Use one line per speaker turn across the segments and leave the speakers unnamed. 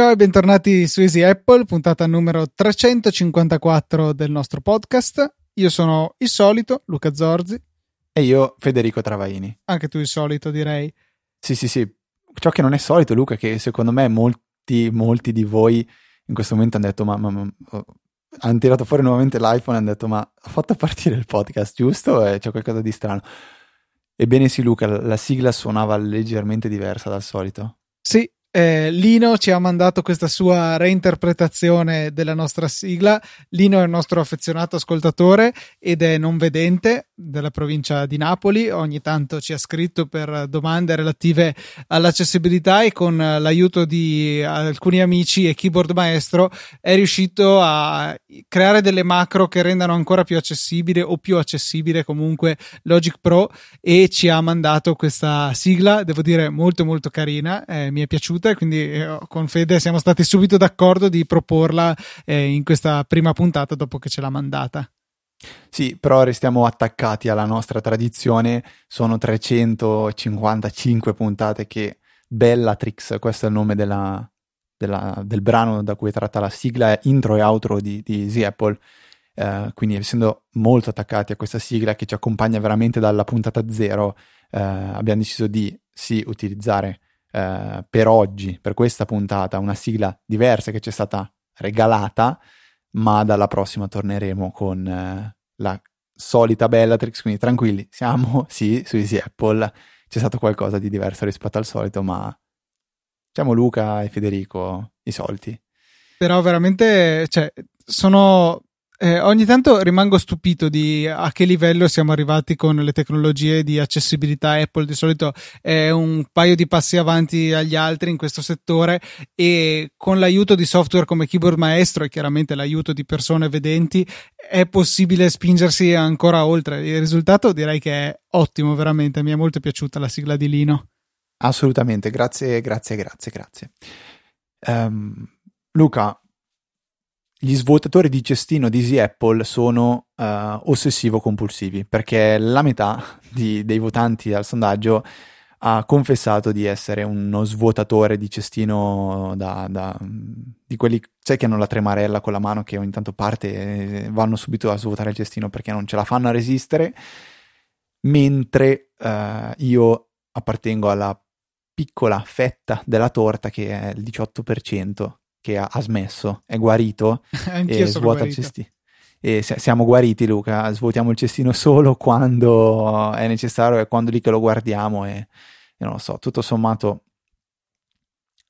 Ciao e bentornati su Easy Apple, puntata numero 354 del nostro podcast. Io sono il solito Luca Zorzi.
E io Federico Travaini.
Anche tu il solito, direi.
Sì, sì, sì. Ciò che non è solito, Luca, che secondo me molti, molti di voi in questo momento hanno detto, ma, ma, ma oh, hanno tirato fuori nuovamente l'iPhone e hanno detto, ma ho fatto partire il podcast, giusto? E c'è qualcosa di strano. Ebbene sì, Luca, la sigla suonava leggermente diversa dal solito.
Sì, eh, Lino ci ha mandato questa sua reinterpretazione della nostra sigla. Lino è il nostro affezionato ascoltatore ed è non vedente della provincia di Napoli. Ogni tanto ci ha scritto per domande relative all'accessibilità e con l'aiuto di alcuni amici e keyboard maestro è riuscito a creare delle macro che rendano ancora più accessibile o più accessibile comunque Logic Pro e ci ha mandato questa sigla, devo dire molto molto carina, eh, mi è piaciuta e quindi eh, con Fede siamo stati subito d'accordo di proporla eh, in questa prima puntata dopo che ce l'ha mandata.
Sì, però restiamo attaccati alla nostra tradizione, sono 355 puntate che Bellatrix, questo è il nome della, della, del brano da cui tratta la sigla, intro e outro di, di Easy Apple, eh, quindi essendo molto attaccati a questa sigla che ci accompagna veramente dalla puntata zero, eh, abbiamo deciso di sì utilizzare eh, per oggi, per questa puntata, una sigla diversa che ci è stata regalata, ma dalla prossima torneremo con eh, la solita Bellatrix, quindi tranquilli, siamo sì su Easy Apple, c'è stato qualcosa di diverso rispetto al solito, ma siamo Luca e Federico i soliti.
Però veramente, cioè, sono eh, ogni tanto rimango stupito di a che livello siamo arrivati con le tecnologie di accessibilità. Apple di solito è un paio di passi avanti agli altri in questo settore e con l'aiuto di software come Keyboard Maestro e chiaramente l'aiuto di persone vedenti è possibile spingersi ancora oltre. Il risultato direi che è ottimo, veramente. Mi è molto piaciuta la sigla di Lino.
Assolutamente, grazie, grazie, grazie, grazie. Um, Luca, gli svuotatori di cestino di Easy Apple sono uh, ossessivo-compulsivi perché la metà di, dei votanti al sondaggio ha confessato di essere uno svuotatore di cestino da, da, di quelli sai che hanno la tremarella con la mano che ogni tanto parte e vanno subito a svuotare il cestino perché non ce la fanno a resistere. Mentre uh, io appartengo alla piccola fetta della torta che è il 18% che ha, ha smesso, è guarito
e svuota il
cestino. E siamo guariti, Luca. Svuotiamo il cestino solo quando è necessario e quando lì che lo guardiamo. E, e non lo so, tutto sommato,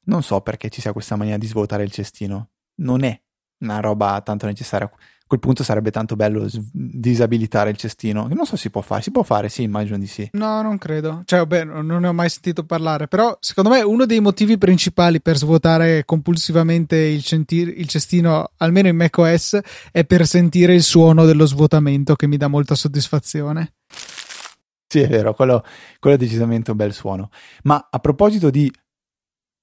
non so perché ci sia questa mania di svuotare il cestino. Non è una roba tanto necessaria quel punto sarebbe tanto bello disabilitare il cestino. Non so se si può fare. Si può fare, sì, immagino di sì.
No, non credo. Cioè, vabbè, non ne ho mai sentito parlare. Però, secondo me, uno dei motivi principali per svuotare compulsivamente il, centir- il cestino, almeno in macOS, è per sentire il suono dello svuotamento che mi dà molta soddisfazione.
Sì, è vero, quello, quello è decisamente un bel suono. Ma a proposito di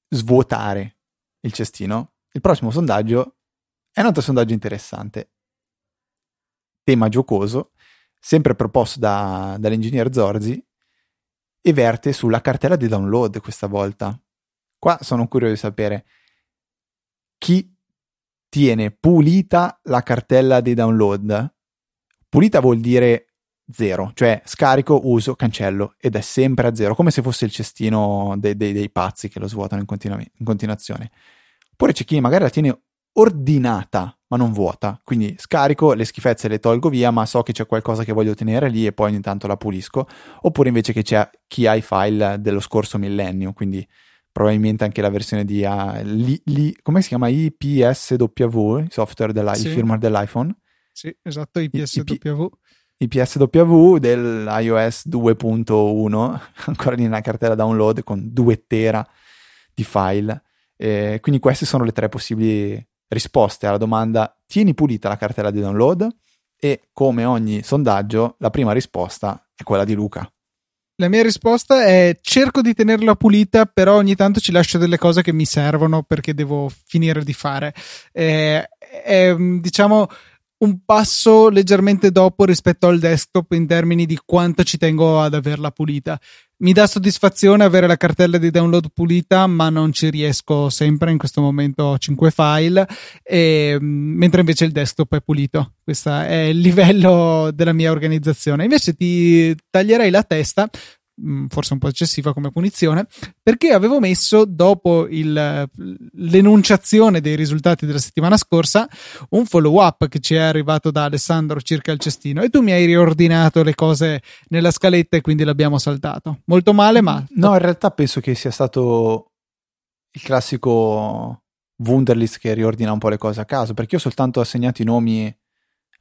svuotare il cestino, il prossimo sondaggio è un altro sondaggio interessante tema giocoso, sempre proposto da, dall'ingegner Zorzi, e verte sulla cartella di download questa volta. Qua sono curioso di sapere chi tiene pulita la cartella di download. Pulita vuol dire zero, cioè scarico, uso, cancello ed è sempre a zero, come se fosse il cestino dei, dei, dei pazzi che lo svuotano in, continu- in continuazione. Oppure c'è chi magari la tiene ordinata ma non vuota. Quindi scarico, le schifezze le tolgo via, ma so che c'è qualcosa che voglio tenere lì e poi ogni tanto la pulisco. Oppure invece che c'è chi ha i file dello scorso millennio, quindi probabilmente anche la versione di uh, li, li, come si chiama IPSW, il software dell'iPhone, sì. il firmware dell'iPhone.
Sì, esatto, IPSW.
IPSW dell'iOS 2.1, ancora lì nella cartella download con 2 tera di file. Eh, quindi queste sono le tre possibili risposte alla domanda tieni pulita la cartella di download e come ogni sondaggio la prima risposta è quella di Luca.
La mia risposta è cerco di tenerla pulita, però ogni tanto ci lascio delle cose che mi servono perché devo finire di fare. Eh, è, diciamo un passo leggermente dopo rispetto al desktop in termini di quanto ci tengo ad averla pulita. Mi dà soddisfazione avere la cartella di download pulita, ma non ci riesco sempre. In questo momento ho 5 file, e, mentre invece il desktop è pulito. Questo è il livello della mia organizzazione. Invece ti taglierei la testa Mm, forse un po' eccessiva come punizione, perché avevo messo dopo il, l'enunciazione dei risultati della settimana scorsa un follow up che ci è arrivato da Alessandro circa il cestino e tu mi hai riordinato le cose nella scaletta e quindi l'abbiamo saltato. Molto male, ma...
No, in realtà penso che sia stato il classico Wunderlist che riordina un po' le cose a caso, perché io ho soltanto assegnato i nomi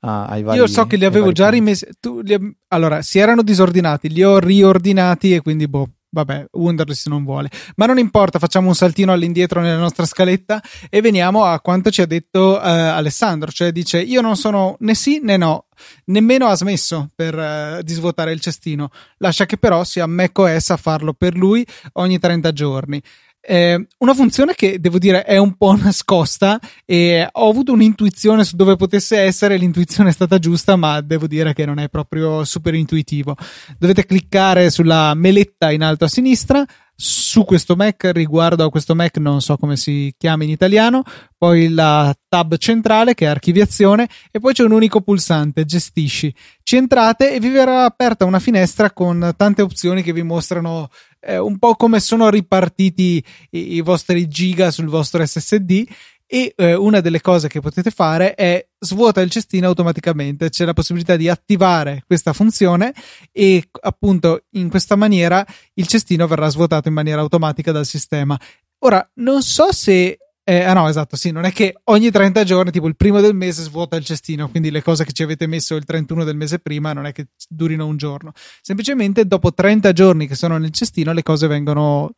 Ah, ai vari,
Io so che li avevo già rimessi. Li, allora, si erano disordinati, li ho riordinati e quindi, boh, vabbè, Wunderlist non vuole. Ma non importa, facciamo un saltino all'indietro nella nostra scaletta e veniamo a quanto ci ha detto uh, Alessandro. Cioè, dice: Io non sono né sì né no, nemmeno ha smesso per uh, di svuotare il cestino. Lascia che però sia macOS a farlo per lui ogni 30 giorni. Eh, una funzione che devo dire è un po' nascosta e ho avuto un'intuizione su dove potesse essere, l'intuizione è stata giusta, ma devo dire che non è proprio super intuitivo. Dovete cliccare sulla meletta in alto a sinistra, su questo Mac, riguardo a questo Mac, non so come si chiama in italiano, poi la tab centrale che è archiviazione e poi c'è un unico pulsante, gestisci. Ci entrate e vi verrà aperta una finestra con tante opzioni che vi mostrano eh, un po' come sono ripartiti i, i vostri giga sul vostro SSD e eh, una delle cose che potete fare è svuota il cestino automaticamente c'è la possibilità di attivare questa funzione e appunto in questa maniera il cestino verrà svuotato in maniera automatica dal sistema ora non so se eh, ah no, esatto, sì, non è che ogni 30 giorni, tipo il primo del mese svuota il cestino, quindi le cose che ci avete messo il 31 del mese prima non è che durino un giorno. Semplicemente dopo 30 giorni che sono nel cestino le cose vengono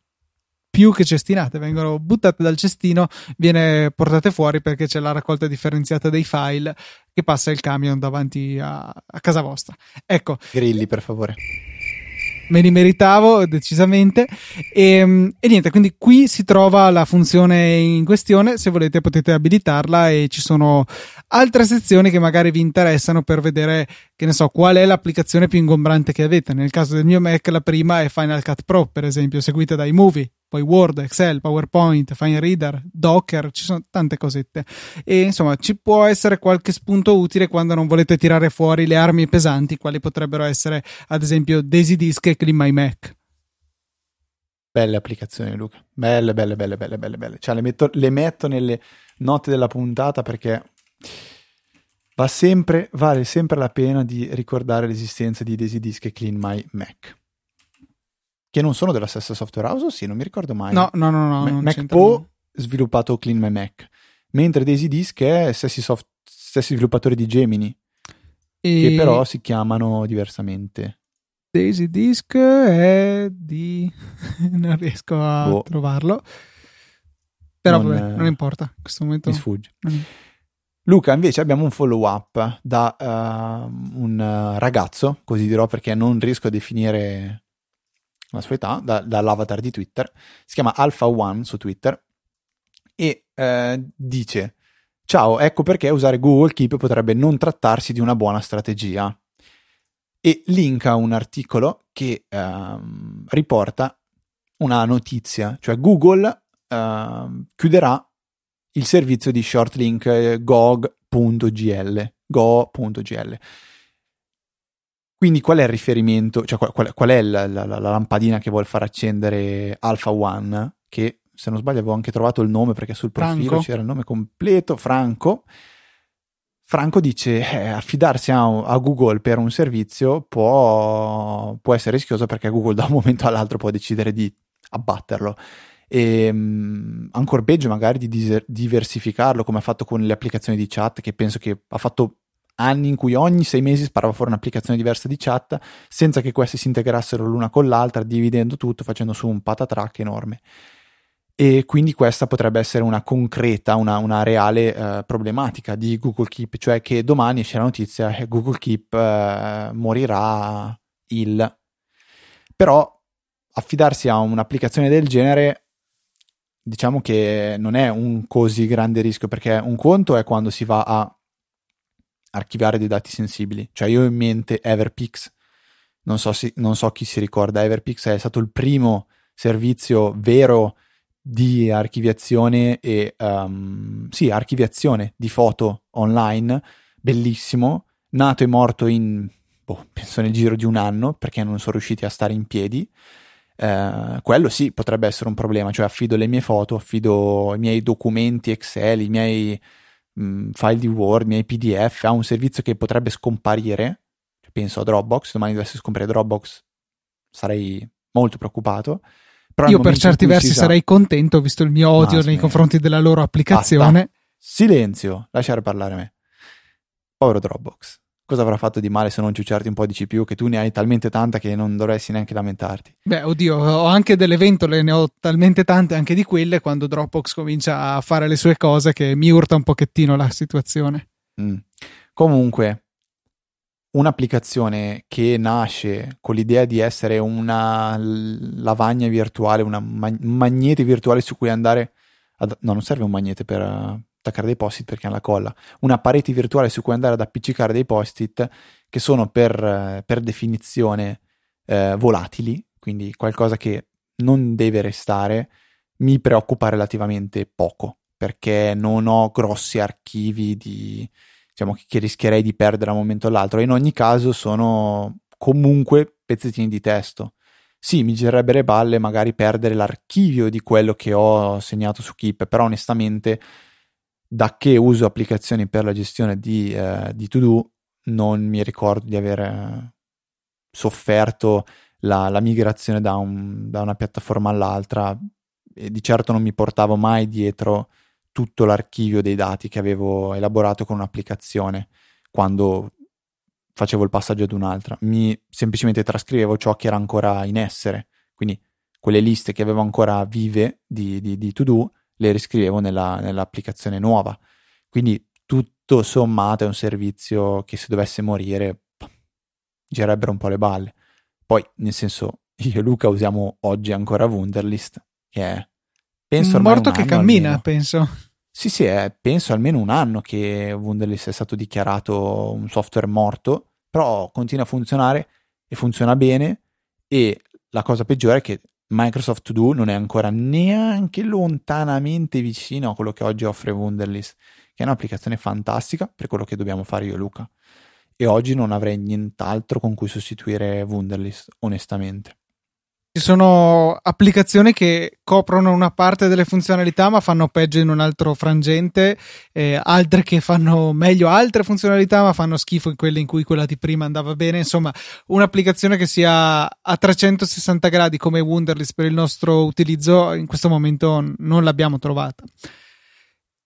più che cestinate, vengono buttate dal cestino, viene portate fuori perché c'è la raccolta differenziata dei file che passa il camion davanti a, a casa vostra. Ecco.
Grilli, per favore
me li meritavo decisamente. E, ehm, e, niente, quindi qui si trova la funzione in questione. Se volete potete abilitarla e ci sono altre sezioni che magari vi interessano per vedere, che ne so, qual è l'applicazione più ingombrante che avete. Nel caso del mio Mac, la prima è Final Cut Pro, per esempio, seguita dai movie poi Word, Excel, PowerPoint, Fine Reader, Docker, ci sono tante cosette. E insomma, ci può essere qualche spunto utile quando non volete tirare fuori le armi pesanti, quali potrebbero essere, ad esempio, Daisy Disk e Clean My Mac.
Belle applicazioni, Luca. Belle, belle, belle, belle, belle, belle. Cioè, le metto, le metto nelle note della puntata perché va sempre, vale sempre la pena di ricordare l'esistenza di Daisy Disk e Clean My Mac. Che non sono della stessa software house o sì? Non mi ricordo mai.
No, no, no. no
Ma- Mac Pro sviluppato Clean My Mac. Mentre Daisy Disk è stessi, soft- stessi sviluppatori di Gemini. E... Che però si chiamano diversamente.
Daisy Disk è di... non riesco a boh. trovarlo. Però non, vabbè, non importa. In questo momento...
Mi sfugge. Non... Luca, invece abbiamo un follow up da uh, un ragazzo, così dirò perché non riesco a definire la sua età, da, dall'avatar di Twitter, si chiama Alpha One su Twitter e eh, dice ciao, ecco perché usare Google Keep potrebbe non trattarsi di una buona strategia. E linka un articolo che ehm, riporta una notizia, cioè Google ehm, chiuderà il servizio di short link eh, gog.gl, go.gl quindi qual è il riferimento, cioè qual, qual, qual è la, la, la, lampadina che vuol far accendere Alpha One? Che se non sbaglio avevo anche trovato il nome perché sul profilo
Franco.
c'era il nome completo, Franco. Franco dice eh, affidarsi a, a, Google per un servizio può, può, essere rischioso perché Google da un momento all'altro può decidere di abbatterlo e um, ancora peggio magari di diser- diversificarlo come ha fatto con le applicazioni di chat che penso che ha fatto anni in cui ogni sei mesi sparava fuori un'applicazione diversa di chat senza che queste si integrassero l'una con l'altra, dividendo tutto, facendo su un patatrack enorme. E quindi questa potrebbe essere una concreta, una, una reale eh, problematica di Google Keep, cioè che domani esce la notizia che Google Keep eh, morirà il. Però affidarsi a un'applicazione del genere diciamo che non è un così grande rischio perché un conto è quando si va a archiviare dei dati sensibili. Cioè io ho in mente Everpix, non so, si, non so chi si ricorda, Everpixel è stato il primo servizio vero di archiviazione e um, sì, archiviazione di foto online, bellissimo, nato e morto in boh, penso nel giro di un anno perché non sono riusciti a stare in piedi. Eh, quello sì potrebbe essere un problema, cioè affido le mie foto, affido i miei documenti Excel, i miei mh, mm, file di Word, miei PDF a un servizio che potrebbe scomparire. Penso a Dropbox, domani dovesse scomparire Dropbox, sarei molto preoccupato.
Io per certi versi sa... sarei contento, visto il mio odio nei confronti della loro applicazione. Basta.
Silenzio, lasciare parlare me. Povero Dropbox cosa avrà fatto di male se non ciucciarti un po' di CPU che tu ne hai talmente tanta che non dovresti neanche lamentarti.
Beh, oddio, ho anche delle ventole, ne ho talmente tante anche di quelle quando Dropbox comincia a fare le sue cose che mi urta un pochettino la situazione.
Mm. Comunque, un'applicazione che nasce con l'idea di essere una lavagna virtuale, un magnete virtuale su cui andare ad... no, non serve un magnete per, attaccare dei post-it perché hanno la colla, una parete virtuale su cui andare ad appiccicare dei post-it che sono per, per definizione eh, volatili, quindi qualcosa che non deve restare, mi preoccupa relativamente poco perché non ho grossi archivi di, diciamo, che rischierei di perdere da un momento all'altro. In ogni caso sono comunque pezzettini di testo. Sì, mi girerebbe le balle magari perdere l'archivio di quello che ho segnato su Keep, però onestamente da che uso applicazioni per la gestione di, eh, di to-do non mi ricordo di aver eh, sofferto la, la migrazione da, un, da, una piattaforma all'altra e di certo non mi portavo mai dietro tutto l'archivio dei dati che avevo elaborato con un'applicazione quando facevo il passaggio ad un'altra. Mi semplicemente trascrivevo ciò che era ancora in essere, quindi quelle liste che avevo ancora vive di, di, di to-do le riscrivevo nella, nell'applicazione nuova. Quindi tutto sommato è un servizio che se dovesse morire girerebbero un po' le balle. Poi, nel senso, io e Luca usiamo oggi ancora Wunderlist, che è
penso un morto un che cammina, almeno. penso.
Sì, sì, è penso almeno un anno che Wunderlist è stato dichiarato un software morto, però continua a funzionare e funziona bene e la cosa peggiore è che Microsoft To Do non è ancora neanche lontanamente vicino a quello che oggi offre Wunderlist, che è un'applicazione fantastica per quello che dobbiamo fare io e Luca. E oggi non avrei nient'altro con cui sostituire Wunderlist, onestamente.
Ci sono applicazioni che coprono una parte delle funzionalità ma fanno peggio in un altro frangente, eh, altre che fanno meglio altre funzionalità ma fanno schifo in quelle in cui quella di prima andava bene. Insomma, un'applicazione che sia a 360 gradi come Wunderlist per il nostro utilizzo in questo momento non l'abbiamo trovata.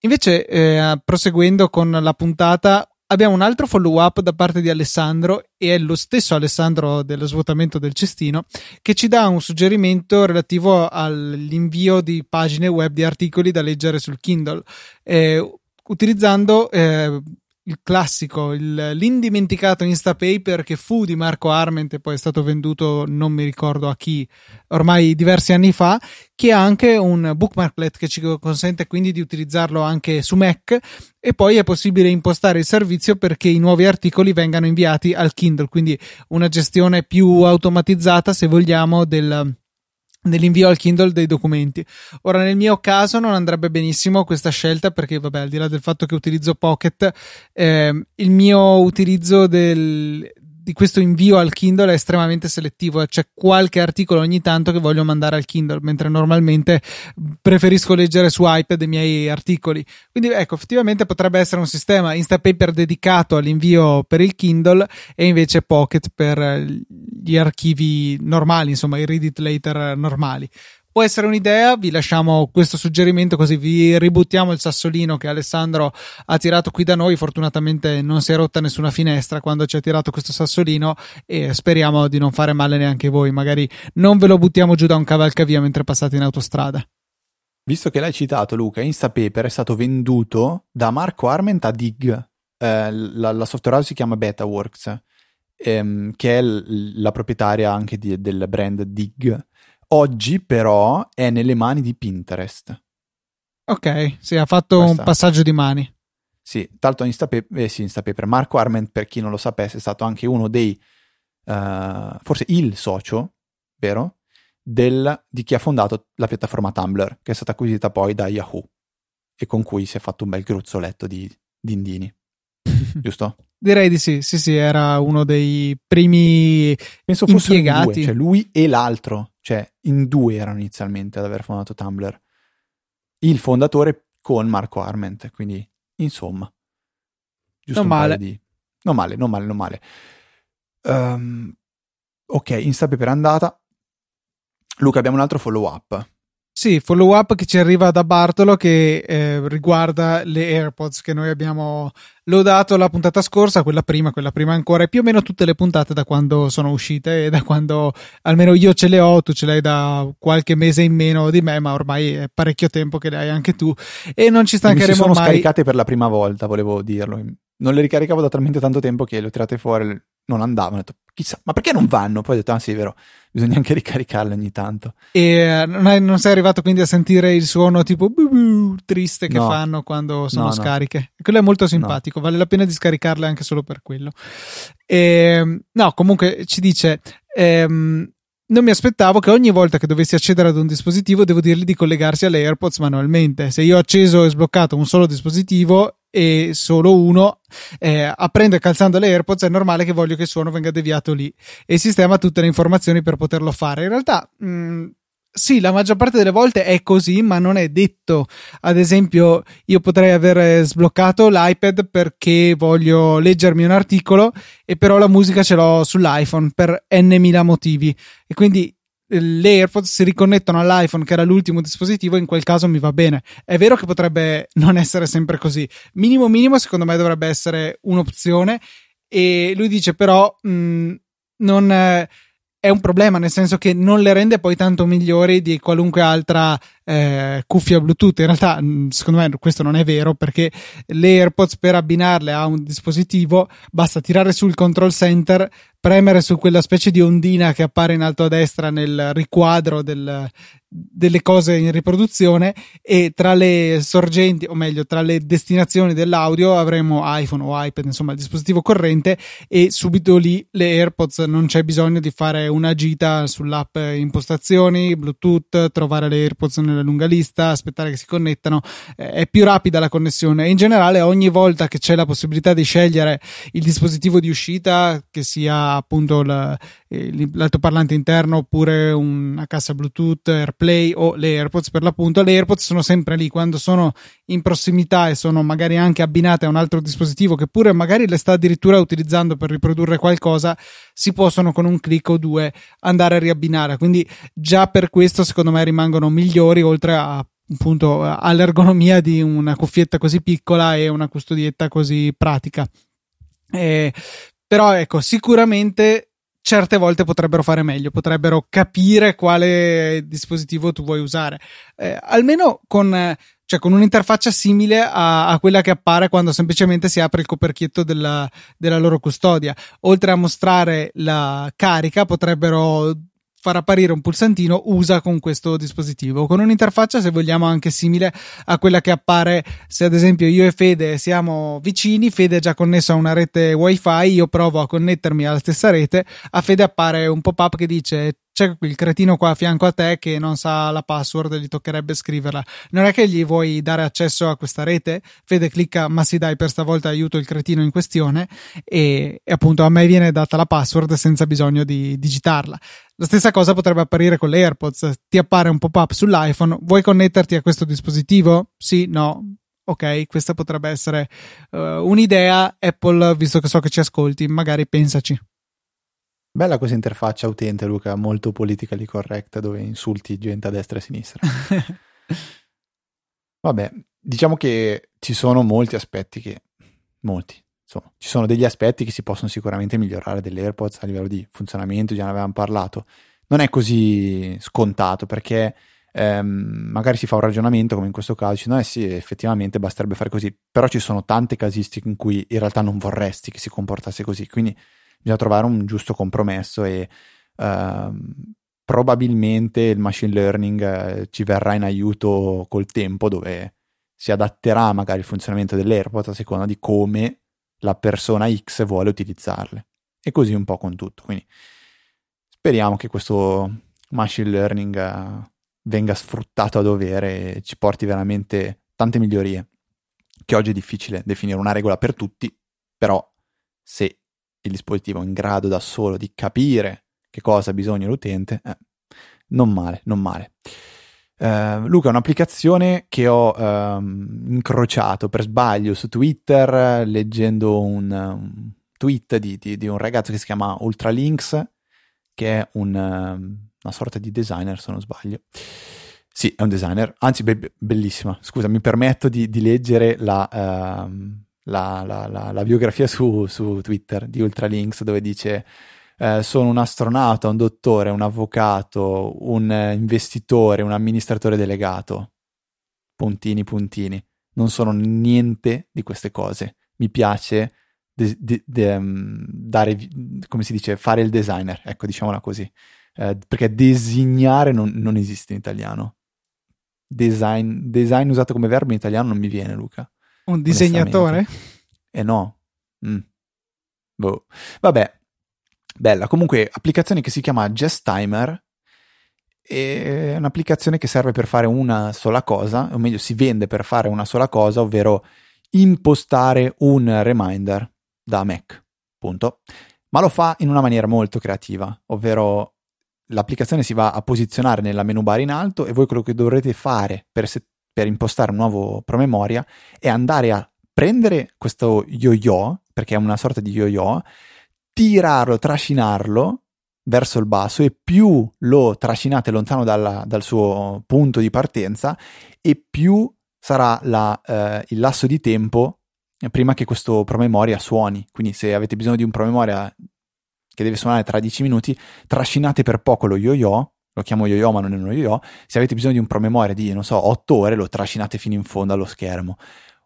Invece, eh, proseguendo con la puntata, abbiamo un altro follow up da parte di Alessandro e è lo stesso Alessandro dello svuotamento del cestino che ci dà un suggerimento relativo all'invio di pagine web di articoli da leggere sul Kindle eh, utilizzando eh, il classico, il, l'indimenticato Instapaper che fu di Marco Arment e poi è stato venduto non mi ricordo a chi ormai diversi anni fa, che ha anche un bookmarklet che ci consente quindi di utilizzarlo anche su Mac e poi è possibile impostare il servizio perché i nuovi articoli vengano inviati al Kindle, quindi una gestione più automatizzata se vogliamo del nell'invio al Kindle dei documenti. Ora, nel mio caso non andrebbe benissimo questa scelta perché, vabbè, al di là del fatto che utilizzo Pocket, eh, il mio utilizzo del, di questo invio al Kindle è estremamente selettivo. C'è qualche articolo ogni tanto che voglio mandare al Kindle, mentre normalmente preferisco leggere su iPad i miei articoli. Quindi, ecco, effettivamente potrebbe essere un sistema Instapaper dedicato all'invio per il Kindle e invece Pocket per gli archivi normali, insomma, i read it later normali può essere un'idea, vi lasciamo questo suggerimento così vi ributtiamo il sassolino che Alessandro ha tirato qui da noi, fortunatamente non si è rotta nessuna finestra quando ci ha tirato questo sassolino e speriamo di non fare male neanche voi, magari non ve lo buttiamo giù da un cavalcavia mentre passate in autostrada.
Visto che l'hai citato Luca, Instapaper è stato venduto da Marco Arment a Dig, eh, la, la software house si chiama Betaworks, ehm, che è l- la proprietaria anche di, del brand Dig Oggi però è nelle mani di Pinterest.
Ok, sì, ha fatto Questa. un passaggio di mani.
Sì, tanto Instapaper, eh sì, Instapaper. Marco Arment, per chi non lo sapesse, è stato anche uno dei uh, forse il socio, vero? Del, di chi ha fondato la piattaforma Tumblr, che è stata acquisita poi da Yahoo e con cui si è fatto un bel gruzzoletto di, di indini. Giusto?
Direi di sì, sì, sì, era uno dei primi Penso impiegati.
Due, cioè lui e l'altro, cioè in due erano inizialmente ad aver fondato Tumblr. Il fondatore con Marco Arment, quindi insomma.
Giusto non male.
Di... Non male, non male, non male. Um, ok, Insta per andata. Luca, abbiamo un altro follow up.
Sì, follow up che ci arriva da Bartolo che eh, riguarda le AirPods che noi abbiamo lodato la puntata scorsa, quella prima, quella prima ancora, e più o meno tutte le puntate da quando sono uscite e da quando almeno io ce le ho, tu ce l'hai da qualche mese in meno di me, ma ormai è parecchio tempo che le hai anche tu e non ci stancheremo mai.
Mi sono scaricate per la prima volta, volevo dirlo. Non le ricaricavo da talmente tanto tempo che le ho tirate fuori, non andavano. Ho detto, chissà, ma perché non vanno? Poi ho detto, ah sì, è vero, bisogna anche ricaricarle ogni tanto.
E eh, non, è, non, sei arrivato quindi a sentire il suono tipo buh buh, triste che no. fanno quando sono no, scariche? No. Quello è molto simpatico, vale la pena di scaricarle anche solo per quello. E, ehm, no, comunque ci dice... Ehm, non mi aspettavo che ogni volta che dovessi accedere ad un dispositivo devo dirgli di collegarsi alle AirPods manualmente. Se io ho acceso e sbloccato un solo dispositivo e solo uno, eh, aprendo e calzando le AirPods è normale che voglio che il suono venga deviato lì e sistema tutte le informazioni per poterlo fare. In realtà, mh, mm, sì, la maggior parte delle volte è così, ma non è detto. Ad esempio, io potrei aver sbloccato l'iPad perché voglio leggermi un articolo e però la musica ce l'ho sull'iPhone per n mila motivi e quindi le AirPods si riconnettono all'iPhone che era l'ultimo dispositivo in quel caso mi va bene. È vero che potrebbe non essere sempre così. Minimo minimo secondo me dovrebbe essere un'opzione. E lui dice però mh, mm, non è un problema nel senso che non le rende poi tanto migliori di qualunque altra eh, cuffia Bluetooth. In realtà, mm, secondo me, questo non è vero perché le AirPods per abbinarle a un dispositivo basta tirare sul control center, premere su quella specie di ondina che appare in alto a destra nel riquadro del, delle cose in riproduzione e tra le sorgenti, o meglio, tra le destinazioni dell'audio avremo iPhone o iPad, insomma, il dispositivo corrente e subito lì le AirPods. Non c'è bisogno di fare una gita sull'app impostazioni, Bluetooth, trovare le AirPods nella lunga lista, aspettare che si connettano, eh, è più rapida la connessione. In generale ogni volta che c'è la possibilità di scegliere il dispositivo di uscita, che sia appunto la, l'altoparlante interno oppure una cassa Bluetooth, AirPlay o le AirPods per l'appunto, le AirPods sono sempre lì quando sono in prossimità e sono magari anche abbinate a un altro dispositivo che pure magari le sta addirittura utilizzando per riprodurre qualcosa, si possono con un clic o due andare a riabbinare. Quindi già per questo secondo me rimangono migliori oltre a appunto all'ergonomia di una cuffietta così piccola e una custodietta così pratica. Eh, però ecco, sicuramente certe volte potrebbero fare meglio, potrebbero capire quale dispositivo tu vuoi usare. Eh, almeno con, cioè con un'interfaccia simile a, a, quella che appare quando semplicemente si apre il coperchietto della, della loro custodia. Oltre a mostrare la carica, potrebbero far apparire un pulsantino usa con questo dispositivo. Con un'interfaccia se vogliamo anche simile a quella che appare se ad esempio io e Fede siamo vicini Fede è già connesso a una rete wifi io provo a connettermi alla stessa rete a Fede appare un pop-up che dice c'è quel cretino qua a fianco a te che non sa la password, gli toccherebbe scriverla. Non è che gli vuoi dare accesso a questa rete? Fede clicca, ma sì dai, per stavolta aiuto il cretino in questione e, e appunto a me viene data la password senza bisogno di digitarla. La stessa cosa potrebbe apparire con le AirPods. Ti appare un pop-up sull'iPhone, vuoi connetterti a questo dispositivo? Sì, no, ok, questa potrebbe essere uh, un'idea. Apple, visto che so che ci ascolti, magari pensaci.
Bella questa interfaccia utente, Luca, molto politically correct, dove insulti gente a destra e a sinistra. Vabbè, diciamo che ci sono molti aspetti che... Molti. Insomma, ci sono degli aspetti che si possono sicuramente migliorare delle AirPods a livello di funzionamento, già ne avevamo parlato. Non è così scontato perché ehm, magari si fa un ragionamento come in questo caso, dici no, eh sì, effettivamente basterebbe fare così, però ci sono tante casistiche in cui in realtà non vorresti che si comportasse così, quindi bisogna trovare un giusto compromesso e uh, probabilmente il machine learning uh, ci verrà in aiuto col tempo dove si adatterà magari il funzionamento dell'AirPod a seconda di come la persona X vuole utilizzarle E così un po' con tutto. Quindi speriamo che questo machine learning uh, venga sfruttato a dovere e ci porti veramente tante migliorie. Che oggi è difficile definire una regola per tutti, però se il dispositivo in grado da solo di capire che cosa ha bisogno l'utente, eh, non male, non male. Uh, Luca, un'applicazione che ho uh, incrociato per sbaglio su Twitter leggendo un, un tweet di, di, di, un ragazzo che si chiama Ultralinks, che è un, uh, una sorta di designer, se non sbaglio. Sì, è un designer, anzi be- bellissima. Scusa, mi permetto di, di leggere la, ehm, la, la, la, biografia su, su Twitter di Ultralinks dove dice eh, sono un astronauta, un dottore, un avvocato, un investitore, un amministratore delegato. Puntini, puntini. Non sono niente di queste cose. Mi piace de- de- de- um, dare, come si dice, fare il designer, ecco, diciamola così. Eh, perché designare non, non, esiste in italiano. Design, design usato come verbo in italiano non mi viene, Luca.
Un disegnatore?
Eh no. Mm. Boh. Vabbè, bella. Comunque, applicazione che si chiama Just Timer. È un'applicazione che serve per fare una sola cosa, o meglio, si vende per fare una sola cosa, ovvero impostare un reminder da Mac. Punto. Ma lo fa in una maniera molto creativa, ovvero l'applicazione si va a posizionare nella menu bar in alto e voi quello che dovrete fare per, se- per impostare un nuovo promemoria è andare a prendere questo yo-yo, perché è una sorta di yo-yo, tirarlo, trascinarlo verso il basso e più lo trascinate lontano dalla, dal suo punto di partenza e più sarà la, eh, il lasso di tempo prima che questo promemoria suoni. Quindi se avete bisogno di un promemoria che deve suonare tra 10 minuti, trascinate per poco lo yo-yo, lo chiamo yo-yo ma non è uno yo-yo, se avete bisogno di un promemoria di, non so, 8 ore, lo trascinate fino in fondo allo schermo.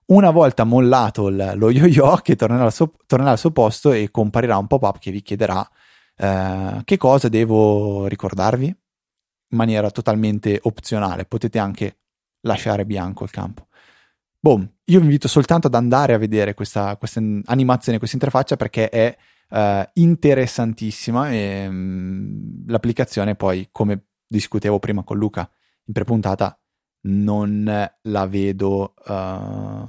Una volta mollato il, lo yo-yo, che tornerà al, suo, tornerà al suo posto e comparirà un pop-up che vi chiederà eh, che cosa devo ricordarvi in maniera totalmente opzionale. Potete anche lasciare bianco il campo. Boom, io vi invito soltanto ad andare a vedere questa, questa animazione, questa interfaccia perché è uh, interessantissima e um, l'applicazione poi, come discutevo prima con Luca in prepuntata, non la vedo uh,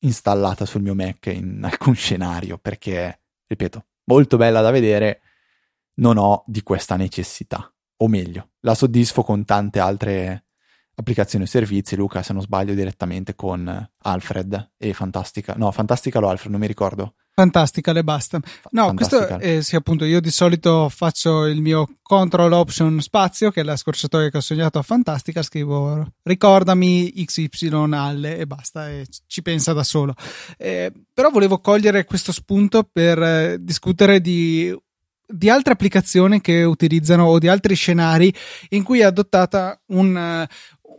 installata sul mio Mac in alcun scenario perché, ripeto, molto bella da vedere, non ho di questa necessità. O meglio, la soddisfo con tante altre applicazioni o servizi, Luca, se non sbaglio, direttamente con Alfred e Fantastica. No, Fantastica o Alfred, non mi ricordo.
Fantastica, le basta. No, questo è, sì, appunto, io di solito faccio il mio control option spazio, che è la scorciatoia che ho sognato a Fantastica, scrivo ricordami XY alle e basta, e ci pensa da solo. Eh, però volevo cogliere questo spunto per eh, discutere di di altre applicazioni che utilizzano o di altri scenari in cui è adottata un,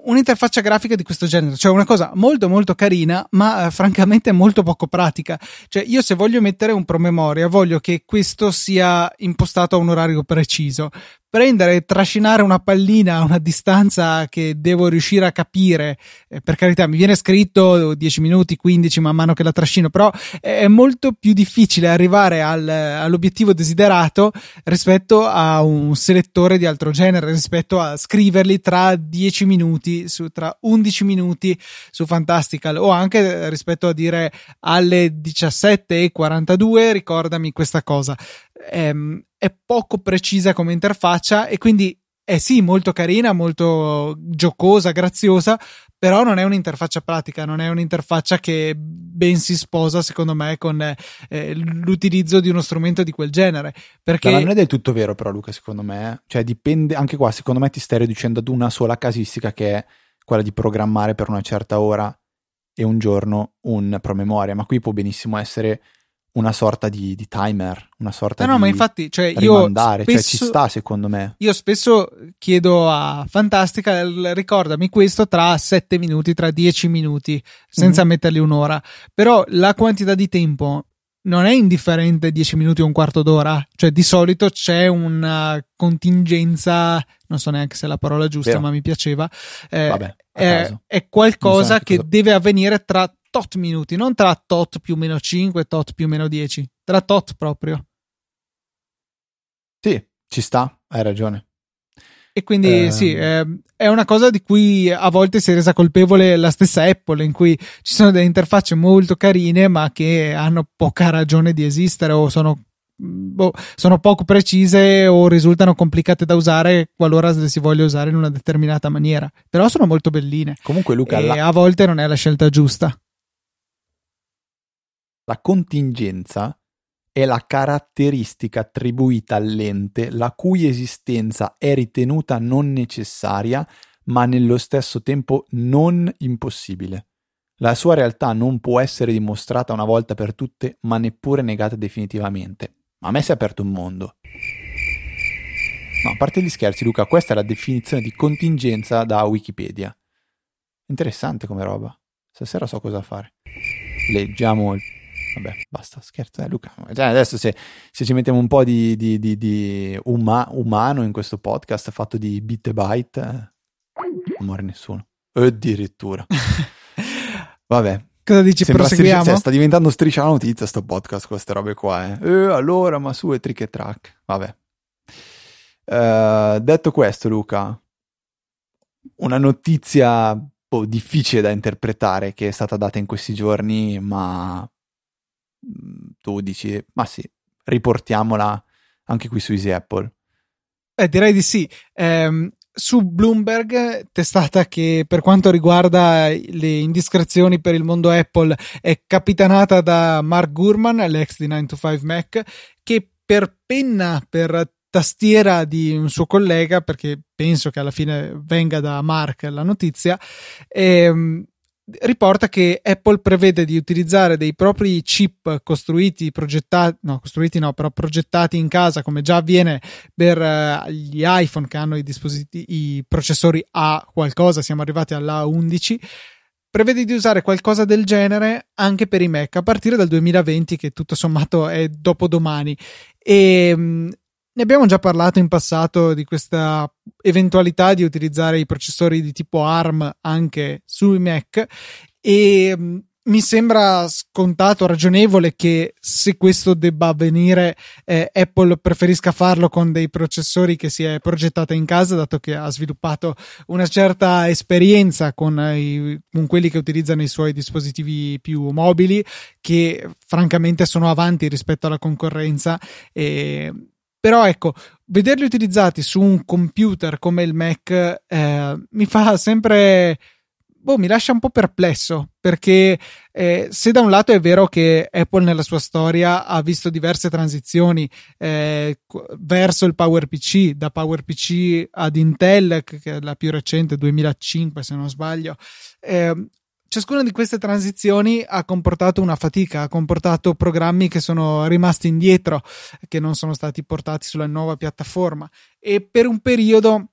un'interfaccia grafica di questo genere, cioè una cosa molto molto carina, ma eh, francamente molto poco pratica. Cioè, io se voglio mettere un promemoria, voglio che questo sia impostato a un orario preciso prendere e trascinare una pallina a una distanza che devo riuscire a capire, eh, per carità, mi viene scritto 10 minuti, 15 man mano che la trascino, però è molto più difficile arrivare al, all'obiettivo desiderato rispetto a un selettore di altro genere, rispetto a scriverli tra 10 minuti, su, tra 11 minuti su Fantastical o anche rispetto a dire alle 17.42 ricordami questa cosa. Ehm, è poco precisa come interfaccia e quindi è sì molto carina, molto giocosa, graziosa, però non è un'interfaccia pratica, non è un'interfaccia che ben si sposa secondo me con eh, l'utilizzo di uno strumento di quel genere. Perché...
non è del tutto vero però Luca secondo me, eh. cioè dipende anche qua secondo me ti stai riducendo ad una sola casistica che è quella di programmare per una certa ora e un giorno un promemoria, ma qui può benissimo essere una sorta di, di, timer, una sorta no,
di
no,
ma infatti, cioè, io spesso,
cioè ci sta secondo me.
Io spesso chiedo a Fantastica, ricordami questo tra 7 minuti, tra 10 minuti, senza mm-hmm. metterli un'ora, però la quantità di tempo non è indifferente 10 minuti o un quarto d'ora, cioè di solito c'è una contingenza, non so neanche se è la parola giusta,
Vero.
ma mi piaceva. Eh,
Vabbè,
è, è, qualcosa che cosa... deve avvenire tra tot minuti, non tra tot più meno 5, tot più meno 10, tra tot proprio.
Sì, ci sta, hai ragione.
E quindi eh, sì, eh, è una cosa di cui a volte si è resa colpevole la stessa Apple, in cui ci sono delle interfacce molto carine, ma che hanno poca ragione di esistere o sono, boh, sono poco precise o risultano complicate da usare qualora le si voglia usare in una determinata maniera. Però sono molto belline.
Comunque, Luca,
e
la...
a volte non è la scelta giusta.
La contingenza è la caratteristica attribuita all'ente la cui esistenza è ritenuta non necessaria, ma nello stesso tempo non impossibile. La sua realtà non può essere dimostrata una volta per tutte, ma neppure negata definitivamente. A me si è aperto un mondo. No, a parte gli scherzi, Luca, questa è la definizione di contingenza da Wikipedia. Interessante come roba. Stasera so cosa fare. Leggiamo il Vabbè, basta, scherzo, eh, Luca. Cioè, adesso se, se, ci mettiamo un po' di, di, di, di uma, umano in questo podcast fatto di bit e byte, eh, non muore nessuno. Addirittura. Vabbè.
Cosa dici? Proseguiamo?
Striscia, cioè, sta diventando striscia la notizia sto podcast, queste robe qua. Eh. eh allora, ma su e trick e track. Vabbè. Uh, detto questo, Luca, una notizia oh, difficile da interpretare che è stata data in questi giorni, ma tu dici, ma sì, riportiamola anche qui su Easy Apple.
Eh, direi di sì. Eh, su Bloomberg, testata che per quanto riguarda le indiscrezioni per il mondo Apple è capitanata da Mark Gurman, l'ex di 9 to 5 Mac, che per penna, per tastiera di un suo collega, perché penso che alla fine venga da Mark la notizia, ehm, riporta che Apple prevede di utilizzare dei propri chip costruiti, progettati, no, costruiti no, però progettati in casa, come già avviene per uh, gli iPhone che hanno i i processori A qualcosa, siamo arrivati alla 11 prevede di usare qualcosa del genere anche per i Mac a partire dal 2020 che tutto sommato è dopodomani. E mm, ne abbiamo già parlato in passato di questa eventualità di utilizzare i processori di tipo ARM anche sui Mac e mm, mi sembra scontato, ragionevole che se questo debba avvenire eh, Apple preferisca farlo con dei processori che si è progettata in casa, dato che ha sviluppato una certa esperienza con, i, con quelli che utilizzano i suoi dispositivi più mobili, che francamente sono avanti rispetto alla concorrenza. E però ecco, vederli utilizzati su un computer come il Mac eh, mi fa sempre. Boh, mi lascia un po' perplesso perché eh, se da un lato è vero che Apple nella sua storia ha visto diverse transizioni eh, verso il PowerPC, da PowerPC ad Intel, che è la più recente, 2005 se non sbaglio, eh, ciascuna di queste transizioni ha comportato una fatica, ha comportato programmi che sono rimasti indietro, che non sono stati portati sulla nuova piattaforma e per un periodo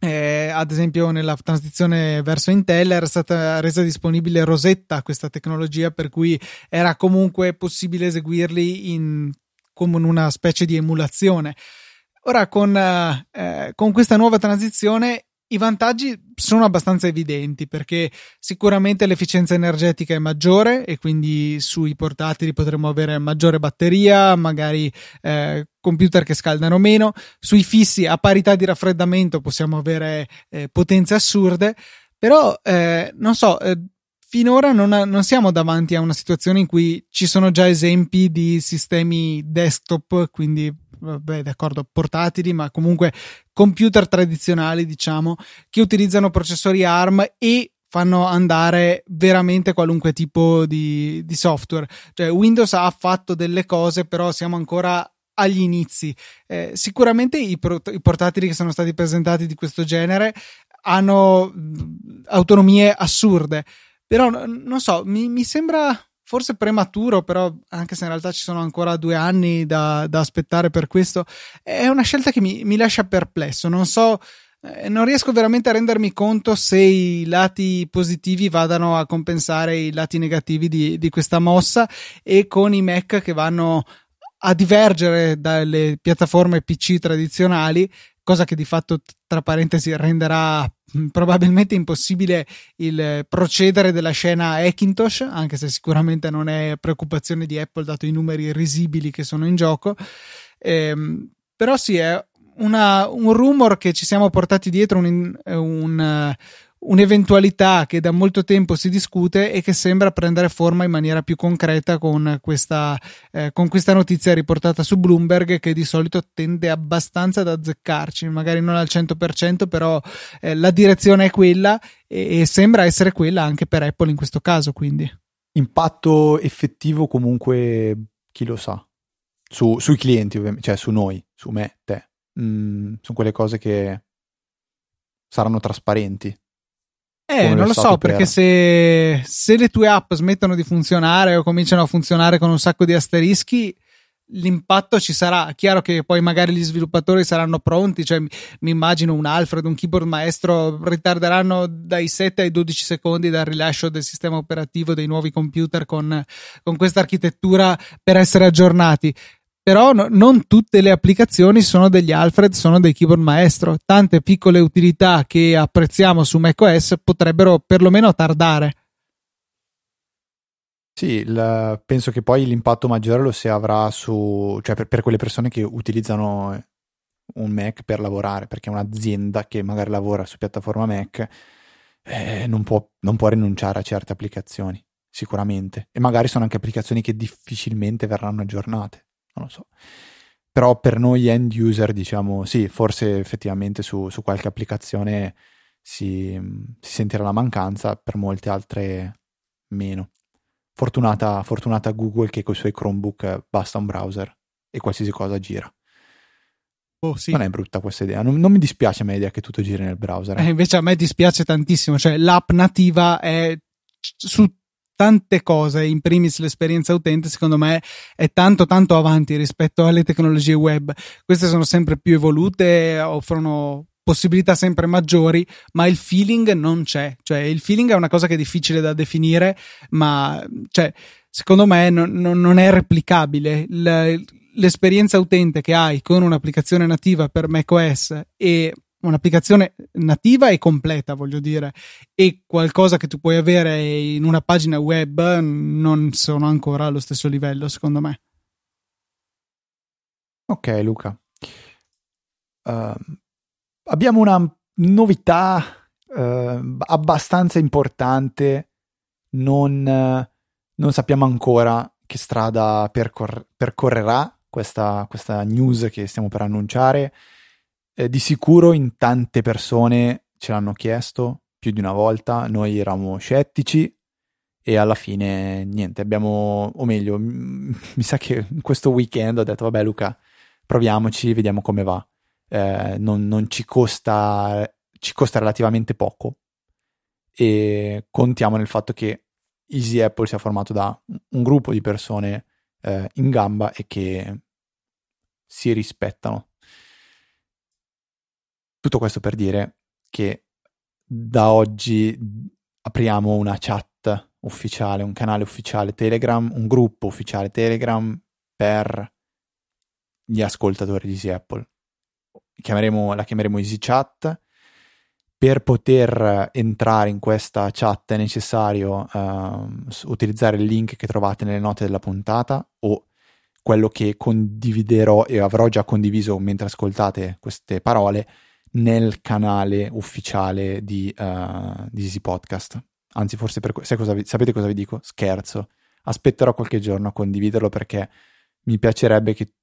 eh, ad esempio nella transizione verso Intel era stata resa disponibile Rosetta, questa tecnologia per cui era comunque possibile eseguirli in, come una specie di emulazione. Ora con, eh, con questa nuova transizione i vantaggi sono abbastanza evidenti perché sicuramente l'efficienza energetica è maggiore e quindi sui portatili potremo avere maggiore batteria, magari eh, computer che scaldano meno, sui fissi a parità di raffreddamento possiamo avere eh, potenze assurde, però eh, non so, eh, finora non, non, siamo davanti a una situazione in cui ci sono già esempi di sistemi desktop, quindi beh, d'accordo, portatili, ma comunque computer tradizionali, diciamo, che utilizzano processori ARM e fanno andare veramente qualunque tipo di, di software. Cioè, Windows ha fatto delle cose, però siamo ancora agli inizi. Eh, sicuramente i, pro- i, portatili che sono stati presentati di questo genere hanno autonomie assurde, però non so, mi, mi sembra forse prematuro, però anche se in realtà ci sono ancora due anni da, da aspettare per questo, è una scelta che mi, mi lascia perplesso. Non so, eh, non riesco veramente a rendermi conto se i lati positivi vadano a compensare i lati negativi di, di questa mossa e con i Mac che vanno a divergere dalle piattaforme PC tradizionali, cosa che di fatto, tra parentesi, renderà Mm, probabilmente impossibile il procedere della scena Hackintosh, anche se sicuramente non è preoccupazione di Apple dato i numeri risibili che sono in gioco. Ehm, però sì, è una, un rumor che ci siamo portati dietro, un, un, un'eventualità che da molto tempo si discute e che sembra prendere forma in maniera più concreta con questa, eh, con questa notizia riportata su Bloomberg che di solito tende abbastanza ad azzeccarci, magari non al 100%, però eh, la direzione è quella e, e sembra essere quella anche per Apple in questo caso, quindi.
Impatto effettivo comunque chi lo sa. Su, sui clienti, ovviamente, cioè su noi, su me, te. Mm, sono quelle cose che saranno trasparenti
eh, non lo so, perché se, se, le tue app smettono di funzionare o cominciano a funzionare con un sacco di asterischi, l'impatto ci sarà. Chiaro che poi magari gli sviluppatori saranno pronti, cioè mi, immagino un Alfred, un keyboard maestro, ritarderanno dai 7 ai 12 secondi dal rilascio del sistema operativo dei nuovi computer con, con questa architettura per essere aggiornati però no, non tutte le applicazioni sono degli Alfred, sono dei keyboard maestro. Tante piccole utilità che apprezziamo su macOS potrebbero perlomeno tardare.
Sì, il, penso che poi l'impatto maggiore lo si avrà su, cioè per, per, quelle persone che utilizzano un Mac per lavorare, perché un'azienda che magari lavora su piattaforma Mac eh, non, può, non può rinunciare a certe applicazioni, sicuramente. E magari sono anche applicazioni che difficilmente verranno aggiornate non lo so. Però per noi end user, diciamo, sì, forse effettivamente su, su qualche applicazione si, si, sentirà la mancanza, per molte altre meno. Fortunata, fortunata Google che con i suoi Chromebook basta un browser e qualsiasi cosa gira. Oh, sì. Non è brutta questa idea, non, non mi dispiace a me l'idea che tutto giri nel browser.
Eh, invece a me dispiace tantissimo, cioè l'app nativa è su tante cose, in primis l'esperienza utente, secondo me è tanto tanto avanti rispetto alle tecnologie web. Queste sono sempre più evolute, offrono possibilità sempre maggiori, ma il feeling non c'è. Cioè, il feeling è una cosa che è difficile da definire, ma cioè, secondo me non, non è replicabile. l'esperienza utente che hai con un'applicazione nativa per macOS e un'applicazione nativa e completa, voglio dire, e qualcosa che tu puoi avere in una pagina web non sono ancora allo stesso livello, secondo me.
Ok, Luca. Uh, abbiamo una novità uh, abbastanza importante. Non, uh, non, sappiamo ancora che strada percor- percorrerà questa, questa news che stiamo per annunciare eh, di sicuro in tante persone ce l'hanno chiesto più di una volta, noi eravamo scettici e alla fine niente, abbiamo, o meglio, mi sa che questo weekend ho detto vabbè Luca, proviamoci, vediamo come va. Eh, non, non ci costa, ci costa relativamente poco e contiamo nel fatto che Easy Apple sia formato da un gruppo di persone eh, in gamba e che si rispettano tutto questo per dire che da oggi apriamo una chat ufficiale, un canale ufficiale Telegram, un gruppo ufficiale Telegram per gli ascoltatori di Easy Apple. Chiameremo, la chiameremo Easy Chat. Per poter entrare in questa chat è necessario uh, utilizzare il link che trovate nelle note della puntata o quello che condividerò e avrò già condiviso mentre ascoltate queste parole nel canale ufficiale di, uh, di Easy Podcast. Anzi, forse per, cosa vi, sapete cosa vi dico? Scherzo. Aspetterò qualche giorno a condividerlo perché mi piacerebbe che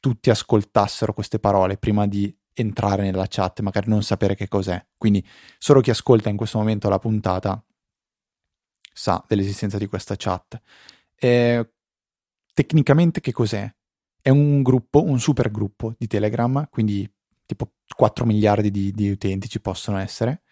tutti ascoltassero queste parole prima di entrare nella chat, magari non sapere che cos'è. Quindi solo chi ascolta in questo momento la puntata sa dell'esistenza di questa chat. E, tecnicamente che cos'è? È un gruppo, un super gruppo di Telegram, quindi tipo 4 miliardi di, di utenti ci possono essere,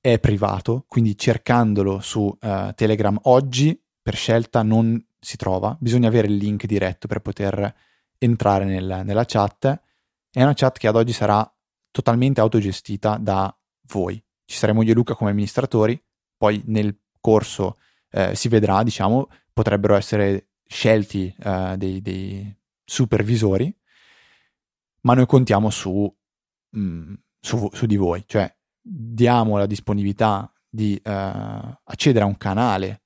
è privato, quindi cercandolo su uh, Telegram oggi per scelta non si trova, bisogna avere il link diretto per poter entrare nel, nella chat. È una chat che ad oggi sarà totalmente autogestita da voi. Ci saremo io e Luca come amministratori, poi nel corso eh, si vedrà, diciamo, potrebbero essere scelti eh, dei, dei, supervisori, ma noi contiamo su mm, su, su, di voi, cioè diamo la disponibilità di uh, accedere a un canale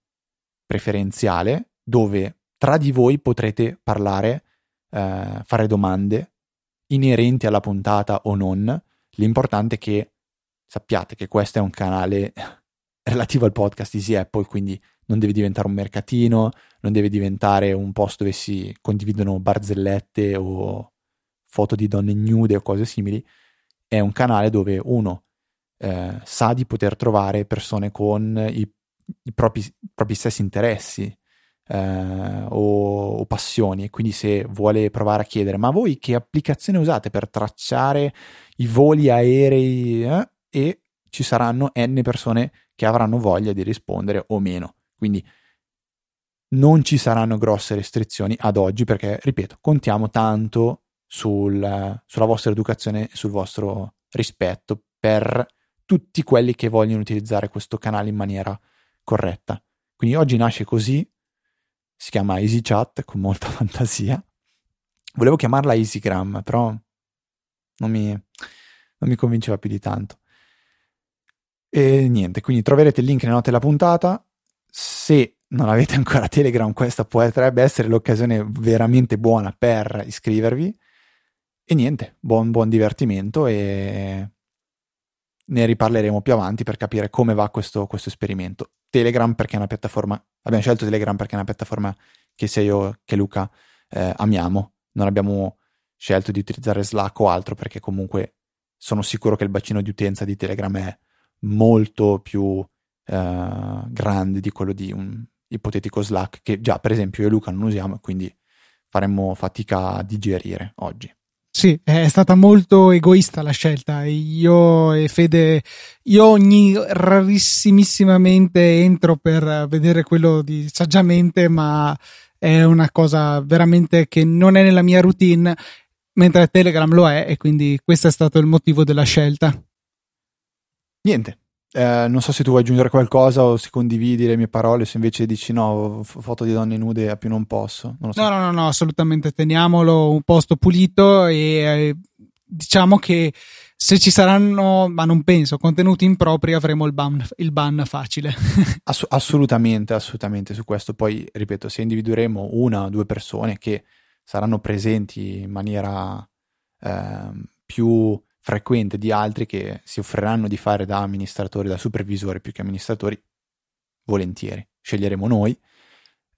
preferenziale dove tra di voi potrete parlare, uh, fare domande inerenti alla puntata o non, l'importante è che sappiate che questo è un canale relativo al podcast Easy Apple, quindi non deve diventare un mercatino, non deve diventare un posto dove si condividono barzellette o foto di donne nude o cose simili. È un canale dove uno eh, sa di poter trovare persone con i, i, propri, i propri, stessi interessi eh, o, o, passioni quindi se vuole provare a chiedere ma voi che applicazione usate per tracciare i voli aerei eh? e ci saranno n persone che avranno voglia di rispondere o meno quindi non ci saranno grosse restrizioni ad oggi perché, ripeto, contiamo tanto sul, sulla vostra educazione e sul vostro rispetto per tutti quelli che vogliono utilizzare questo canale in maniera corretta. Quindi oggi nasce così, si chiama EasyChat con molta fantasia. Volevo chiamarla EasyGram, però non mi, non mi convinceva più di tanto. E niente, quindi troverete il link nelle note della puntata se non avete ancora Telegram, questa potrebbe essere l'occasione veramente buona per iscrivervi. E niente, buon, buon divertimento e ne riparleremo più avanti per capire come va questo, questo, esperimento. Telegram perché è una piattaforma, abbiamo scelto Telegram perché è una piattaforma che sia io che Luca eh, amiamo. Non abbiamo scelto di utilizzare Slack o altro perché comunque sono sicuro che il bacino di utenza di Telegram è molto più eh, grande di quello di un ipotetico Slack che già per esempio io e Luca non usiamo e quindi faremmo fatica a digerire oggi.
Sì, è stata molto egoista la scelta. Io e Fede, io ogni rarissimamente entro per vedere quello di saggiamente, ma è una cosa veramente che non è nella mia routine, mentre Telegram lo è, e quindi questo è stato il motivo della scelta.
Niente, eh, non so se tu vuoi aggiungere qualcosa o se condividi le mie parole, se invece dici no, foto di donne nude a più non posso. Non
so. No, no, no, no, assolutamente teniamolo un posto pulito e eh, diciamo che se ci saranno, ma non penso, contenuti impropri avremo il ban, il ban facile.
Ass- assolutamente, assolutamente su questo. Poi, ripeto, se individueremo una o due persone che saranno presenti in maniera eh, più frequente di altri che si offriranno di fare da amministratori, da supervisori più che amministratori, volentieri. Sceglieremo noi.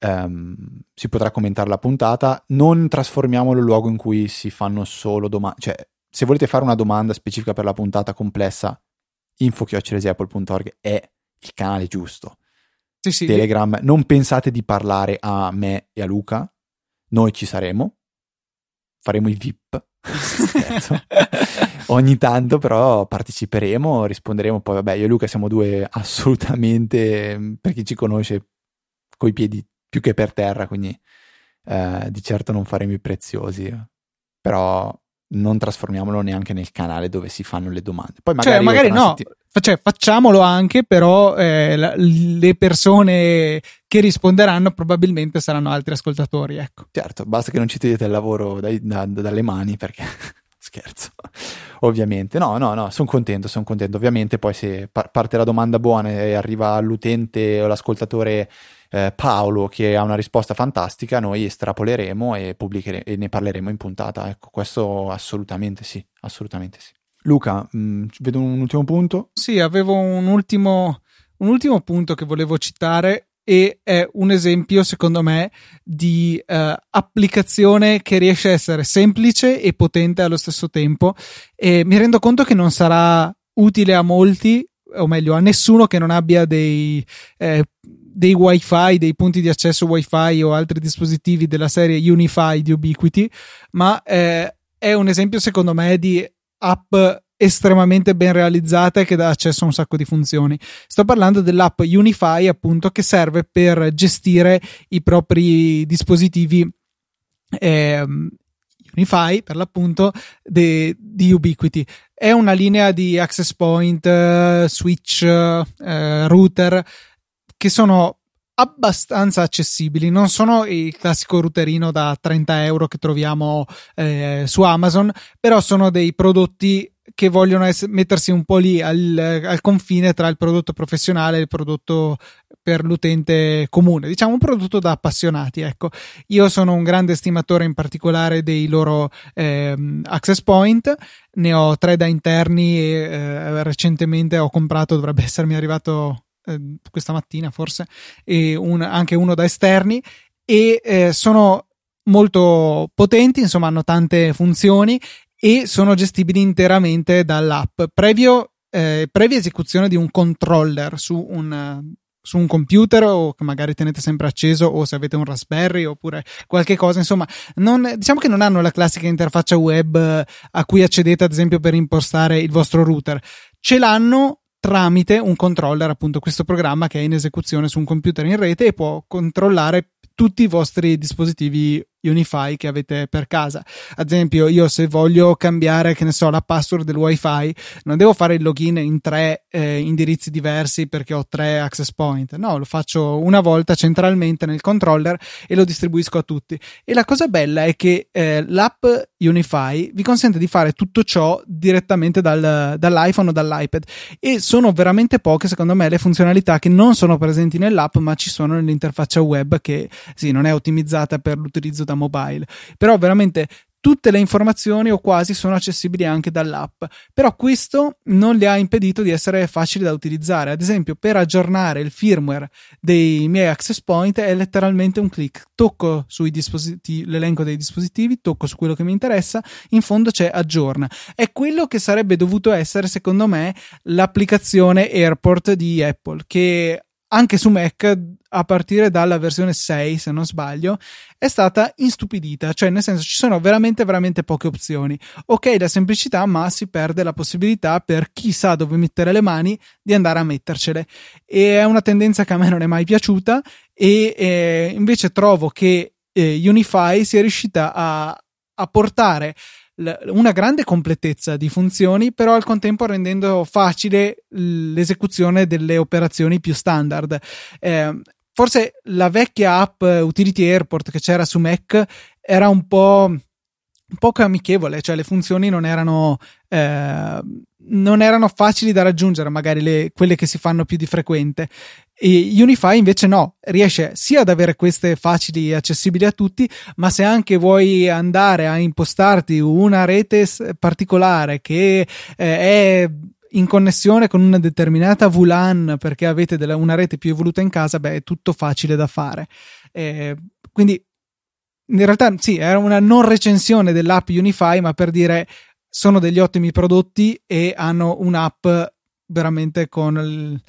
Um, si potrà commentare la puntata. Non trasformiamolo in luogo in cui si fanno solo domande. Cioè, se volete fare una domanda specifica per la puntata complessa, info.apple.org è il canale giusto.
Sì, sì.
Telegram, non pensate di parlare a me e a Luca, noi ci saremo, faremo i VIP. Ogni tanto però parteciperemo, risponderemo, poi vabbè io e Luca siamo due assolutamente, per chi ci conosce, coi piedi più che per terra, quindi eh, di certo non faremo i preziosi, però non trasformiamolo neanche nel canale dove si fanno le domande. Poi magari,
cioè, magari no, setti... cioè, facciamolo anche, però eh, la, le persone che risponderanno probabilmente saranno altri ascoltatori. Ecco.
Certo, basta che non ci togliete il lavoro dai, da, dalle mani perché scherzo, ovviamente. No, no, no, sono contento, sono contento. Ovviamente poi se par- parte la domanda buona e arriva l'utente o l'ascoltatore eh, Paolo che ha una risposta fantastica, noi estrapoleremo e, pubblichere- e ne parleremo in puntata. Ecco, questo assolutamente sì, assolutamente sì. Luca, mh, mm, vedo un ultimo punto.
Sì, avevo un ultimo, un ultimo punto che volevo citare e è un esempio, secondo me, di uh, applicazione che riesce a essere semplice e potente allo stesso tempo. E mi rendo conto che non sarà utile a molti, o meglio, a nessuno che non abbia dei, eh, dei wifi, dei punti di accesso wifi o altri dispositivi della serie Unify di Ubiquiti, ma eh, è un esempio, secondo me, di app estremamente ben realizzata e che dà accesso a un sacco di funzioni. Sto parlando dell'app Unify, appunto, che serve per gestire i propri dispositivi eh, Unify, per l'appunto, di Ubiquiti. È una linea di access point, uh, switch, uh, router che sono abbastanza accessibili, non sono il classico routerino da 30 euro che troviamo eh, su Amazon, però sono dei prodotti che vogliono ess- mettersi un po' lì al, al, confine tra il prodotto professionale e il prodotto per l'utente comune, diciamo un prodotto da appassionati. Ecco, io sono un grande estimatore in particolare dei loro eh, access point, ne ho tre da interni e eh, recentemente ho comprato, dovrebbe essermi arrivato eh, questa mattina forse, e un, anche uno da esterni. E eh, sono molto potenti, insomma hanno tante funzioni e sono gestibili interamente dall'app. Previo eh, previa esecuzione di un controller su un, su un computer o che magari tenete sempre acceso o se avete un Raspberry oppure qualche cosa, insomma, non, diciamo che non hanno la classica interfaccia web a cui accedete ad esempio per impostare il vostro router. Ce l'hanno tramite un controller, appunto questo programma che è in esecuzione su un computer in rete e può controllare tutti i vostri dispositivi Unify che avete per casa. Ad esempio, io se voglio cambiare, che ne so, la password del wifi, non devo fare il login in tre eh, indirizzi diversi perché ho tre access point. No, lo faccio una volta centralmente nel controller e lo distribuisco a tutti. E la cosa bella è che eh, l'app Unify vi consente di fare tutto ciò direttamente dal, dall'iPhone o dall'iPad. E sono veramente poche, secondo me, le funzionalità che non sono presenti nell'app, ma ci sono nell'interfaccia web che sì, non è ottimizzata per l'utilizzo da da mobile. Però veramente tutte le informazioni o quasi sono accessibili anche dall'app, però questo non le ha impedito di essere facili da utilizzare. Ad esempio, per aggiornare il firmware dei miei access point è letteralmente un clic. Tocco sui dispositivi, l'elenco dei dispositivi, tocco su quello che mi interessa, in fondo c'è aggiorna. È quello che sarebbe dovuto essere, secondo me, l'applicazione Airport di Apple, che anche su Mac a partire dalla versione 6 se non sbaglio è stata instupidita. Cioè nel senso ci sono veramente veramente poche opzioni. Ok la semplicità ma si perde la possibilità per chi sa dove mettere le mani di andare a mettercele. E è una tendenza che a me non è mai piaciuta. E eh, invece trovo che eh, Unify sia riuscita a, a portare una grande completezza di funzioni, però al contempo rendendo facile l'esecuzione delle operazioni più standard. Eh, forse la vecchia app Utility Airport che c'era su Mac era un po' poco amichevole, cioè le funzioni non erano, eh, non erano facili da raggiungere, magari le, quelle che si fanno più di frequente. E Unify invece no, riesce sia ad avere queste facili e accessibili a tutti, ma se anche vuoi andare a impostarti una rete particolare che eh, è in connessione con una determinata VLAN perché avete della, una rete più evoluta in casa, beh, è tutto facile da fare. Eh, quindi in realtà sì, era una non recensione dell'app Unify, ma per dire sono degli ottimi prodotti e hanno un'app veramente con il,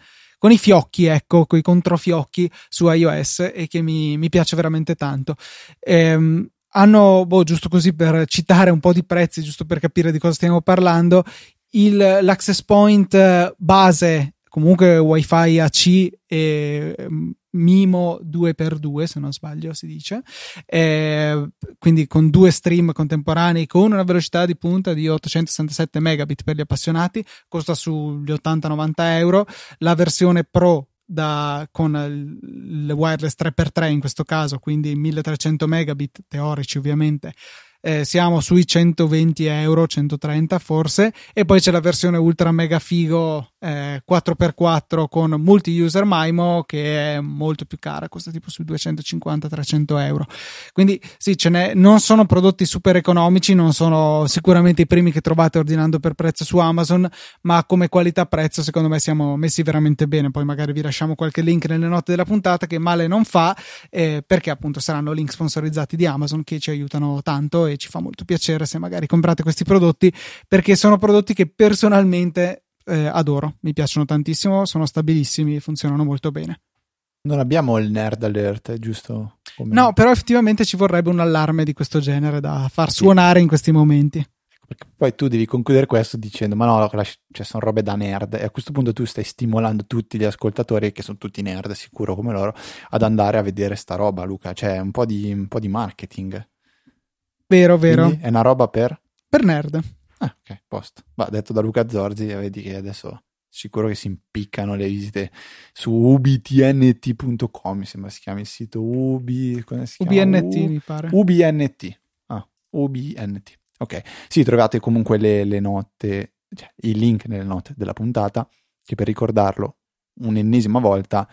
con i fiocchi, ecco, con i controfiocchi su iOS e che mi, mi piace veramente tanto. Ehm, hanno, boh, giusto così per citare un po' di prezzi, giusto per capire di cosa stiamo parlando, il, l'access point base, comunque WiFi AC e Mimo 2x2 se non sbaglio si dice. Eh, quindi con due stream contemporanei con una velocità di punta di 867 megabit per gli appassionati costa sugli 80-90 euro. La versione pro da, con il wireless 3x3 in questo caso quindi 1300 megabit teorici ovviamente eh, siamo sui 120 euro, 130 forse, e poi c'è la versione ultra mega figo eh, 4x4 con multi-user MIMO che è molto più cara, costa tipo sui 250-300 euro. Quindi sì, ce n'è, non sono prodotti super economici, non sono sicuramente i primi che trovate ordinando per prezzo su Amazon, ma come qualità-prezzo secondo me siamo messi veramente bene. Poi magari vi lasciamo qualche link nelle note della puntata che male non fa, eh, perché appunto saranno link sponsorizzati di Amazon che ci aiutano tanto e ci fa molto piacere se magari comprate questi prodotti perché sono prodotti che personalmente eh, adoro, mi piacciono tantissimo, sono stabilissimi e funzionano molto bene.
Non abbiamo il nerd alert, giusto?
Come... No, però effettivamente ci vorrebbe un allarme di questo genere da far suonare in questi momenti.
Ecco, perché poi tu devi concludere questo dicendo: Ma no, cioè, sono robe da nerd. E a questo punto tu stai stimolando tutti gli ascoltatori, che sono tutti nerd, sicuro come loro, ad andare a vedere sta roba, Luca. Cioè, un po' di, un po di marketing.
Vero, vero. Quindi
è una roba per?
Per nerd.
Ah, ok, posto. Va, detto da Luca Zorzi, vedi che adesso sicuro che si impiccano le visite su ubtnt.com, mi sembra si chiami il sito ubi,
UBNT U- mi pare.
UBNT. Ah, UBNT. Ok, sì, trovate comunque le, le note, cioè i link nelle note della puntata, che per ricordarlo un'ennesima volta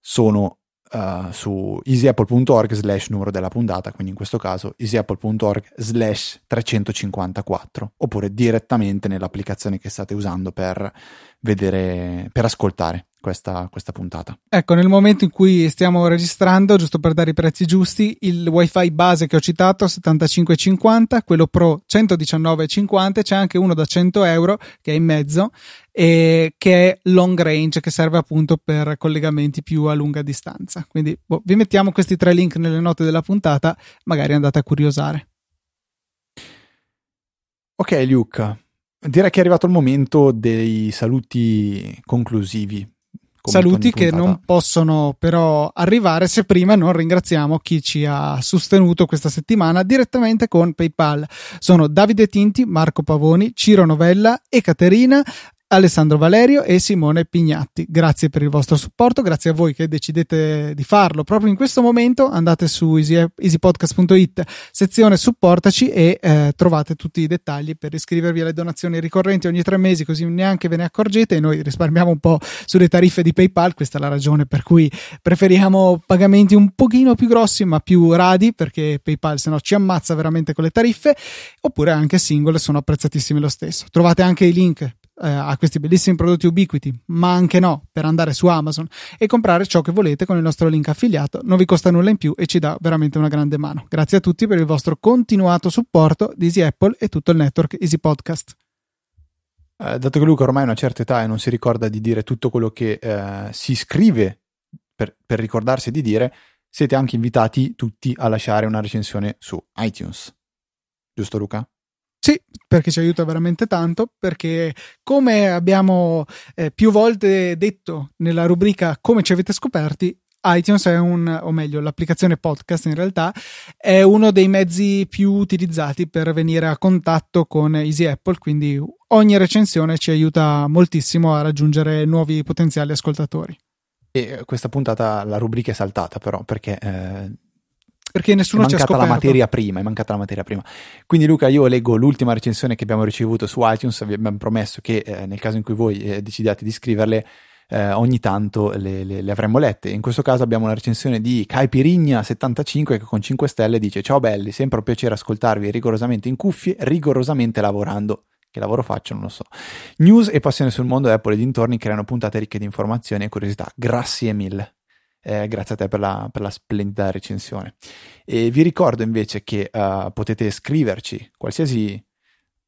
sono uh, su easyapple.org slash numero della puntata, quindi in questo caso easyapple.org slash 354, oppure direttamente nell'applicazione che state usando per vedere, per ascoltare questa, questa, puntata.
Ecco, nel momento in cui stiamo registrando, giusto per dare i prezzi giusti, il wifi base che ho citato 75,50, quello pro 119,50, c'è anche uno da 100 euro che è in mezzo e che è long range che serve appunto per collegamenti più a lunga distanza. Quindi boh, vi mettiamo questi tre link nelle note della puntata, magari andate a curiosare.
Ok Luca, direi che è arrivato il momento dei saluti conclusivi
Saluti che non possono però arrivare se prima non ringraziamo chi ci ha sostenuto questa settimana direttamente con PayPal. Sono Davide Tinti, Marco Pavoni, Ciro Novella e Caterina. Alessandro Valerio e Simone Pignatti. Grazie per il vostro supporto, grazie a voi che decidete di farlo proprio in questo momento. Andate su easy, easypodcast.it, sezione supportaci e eh, trovate tutti i dettagli per iscrivervi alle donazioni ricorrenti ogni tre mesi, così neanche ve ne accorgete e noi risparmiamo un po' sulle tariffe di PayPal. Questa è la ragione per cui preferiamo pagamenti un pochino più grossi ma più radi perché PayPal se no ci ammazza veramente con le tariffe, oppure anche singole sono apprezzatissime lo stesso. Trovate anche i link eh, a questi bellissimi prodotti ubiquiti, ma anche no, per andare su Amazon e comprare ciò che volete con il nostro link affiliato. Non vi costa nulla in più e ci dà veramente una grande mano. Grazie a tutti per il vostro continuato supporto di Easy Apple e tutto il network Easy Podcast.
Eh, dato che Luca ormai ha una certa età e non si ricorda di dire tutto quello che eh, si scrive per, per ricordarsi di dire, siete anche invitati tutti a lasciare una recensione su iTunes. Giusto Luca?
Sì, perché ci aiuta veramente tanto, perché come abbiamo eh, più volte detto nella rubrica Come ci avete scoperti, iTunes è un, o meglio, l'applicazione podcast in realtà è uno dei mezzi più utilizzati per venire a contatto con Easy Apple, quindi ogni recensione ci aiuta moltissimo a raggiungere nuovi potenziali ascoltatori.
E questa puntata la rubrica è saltata però perché eh,
perché nessuno ci ha scoperto.
la materia prima, è mancata la materia prima. Quindi Luca, io leggo l'ultima recensione che abbiamo ricevuto su iTunes, vi abbiamo promesso che eh, nel caso in cui voi eh, decidiate di scriverle, eh, ogni tanto le, le, le, avremmo lette. In questo caso abbiamo una recensione di Caipirigna75 che con 5 stelle dice Ciao belli, sempre un piacere ascoltarvi rigorosamente in cuffie, rigorosamente lavorando. Che lavoro faccio? Non lo so. News e passione sul mondo Apple e dintorni creano puntate ricche di informazioni e curiosità. Grazie mille. Eh, grazie a te per la, per la, splendida recensione. E vi ricordo invece che uh, potete scriverci qualsiasi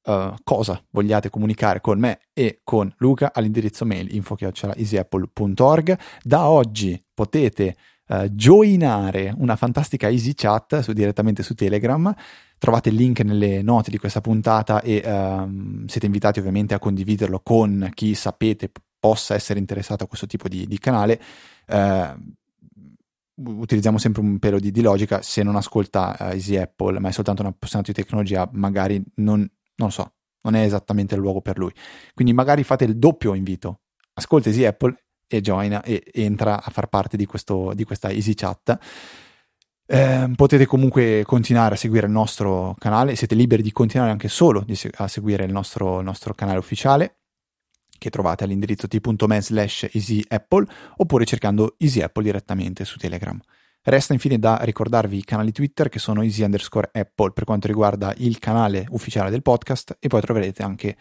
uh, cosa vogliate comunicare con me e con Luca all'indirizzo mail info.easyapple.org. Da oggi potete uh, joinare una fantastica easy chat su, direttamente su Telegram. Trovate il link nelle note di questa puntata e um, siete invitati ovviamente a condividerlo con chi sapete possa essere interessato a questo tipo di, di canale. Uh, utilizziamo sempre un pelo di, di logica, se non ascolta uh, Easy Apple, ma è soltanto un appassionato di tecnologia, magari non, non so, non è esattamente il luogo per lui. Quindi magari fate il doppio invito, ascolta Easy Apple e joina e, entra a far parte di, questo, di questa Easy Chat. Eh, potete comunque continuare a seguire il nostro canale, siete liberi di continuare anche solo a seguire il nostro, il nostro canale ufficiale che trovate all'indirizzo t.me slash easyapple oppure cercando Easy Apple direttamente su Telegram. Resta infine da ricordarvi i canali Twitter che sono easy underscore apple per quanto riguarda il canale ufficiale del podcast e poi troverete anche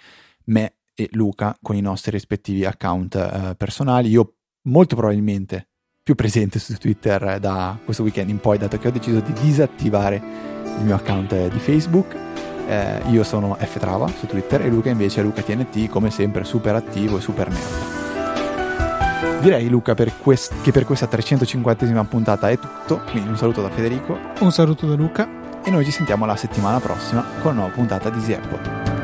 me e Luca con i nostri rispettivi account eh, personali. Io molto probabilmente più presente su Twitter da questo weekend in poi dato che ho deciso di disattivare il mio account di Facebook eh, io sono F Trava su Twitter e Luca invece è Luca TNT, come sempre super attivo e super nerd. Direi Luca per quest- che per questa 350esima puntata è tutto, quindi un saluto da Federico.
Un saluto da Luca.
E noi ci sentiamo la settimana prossima con una nuova puntata di Easy Apple.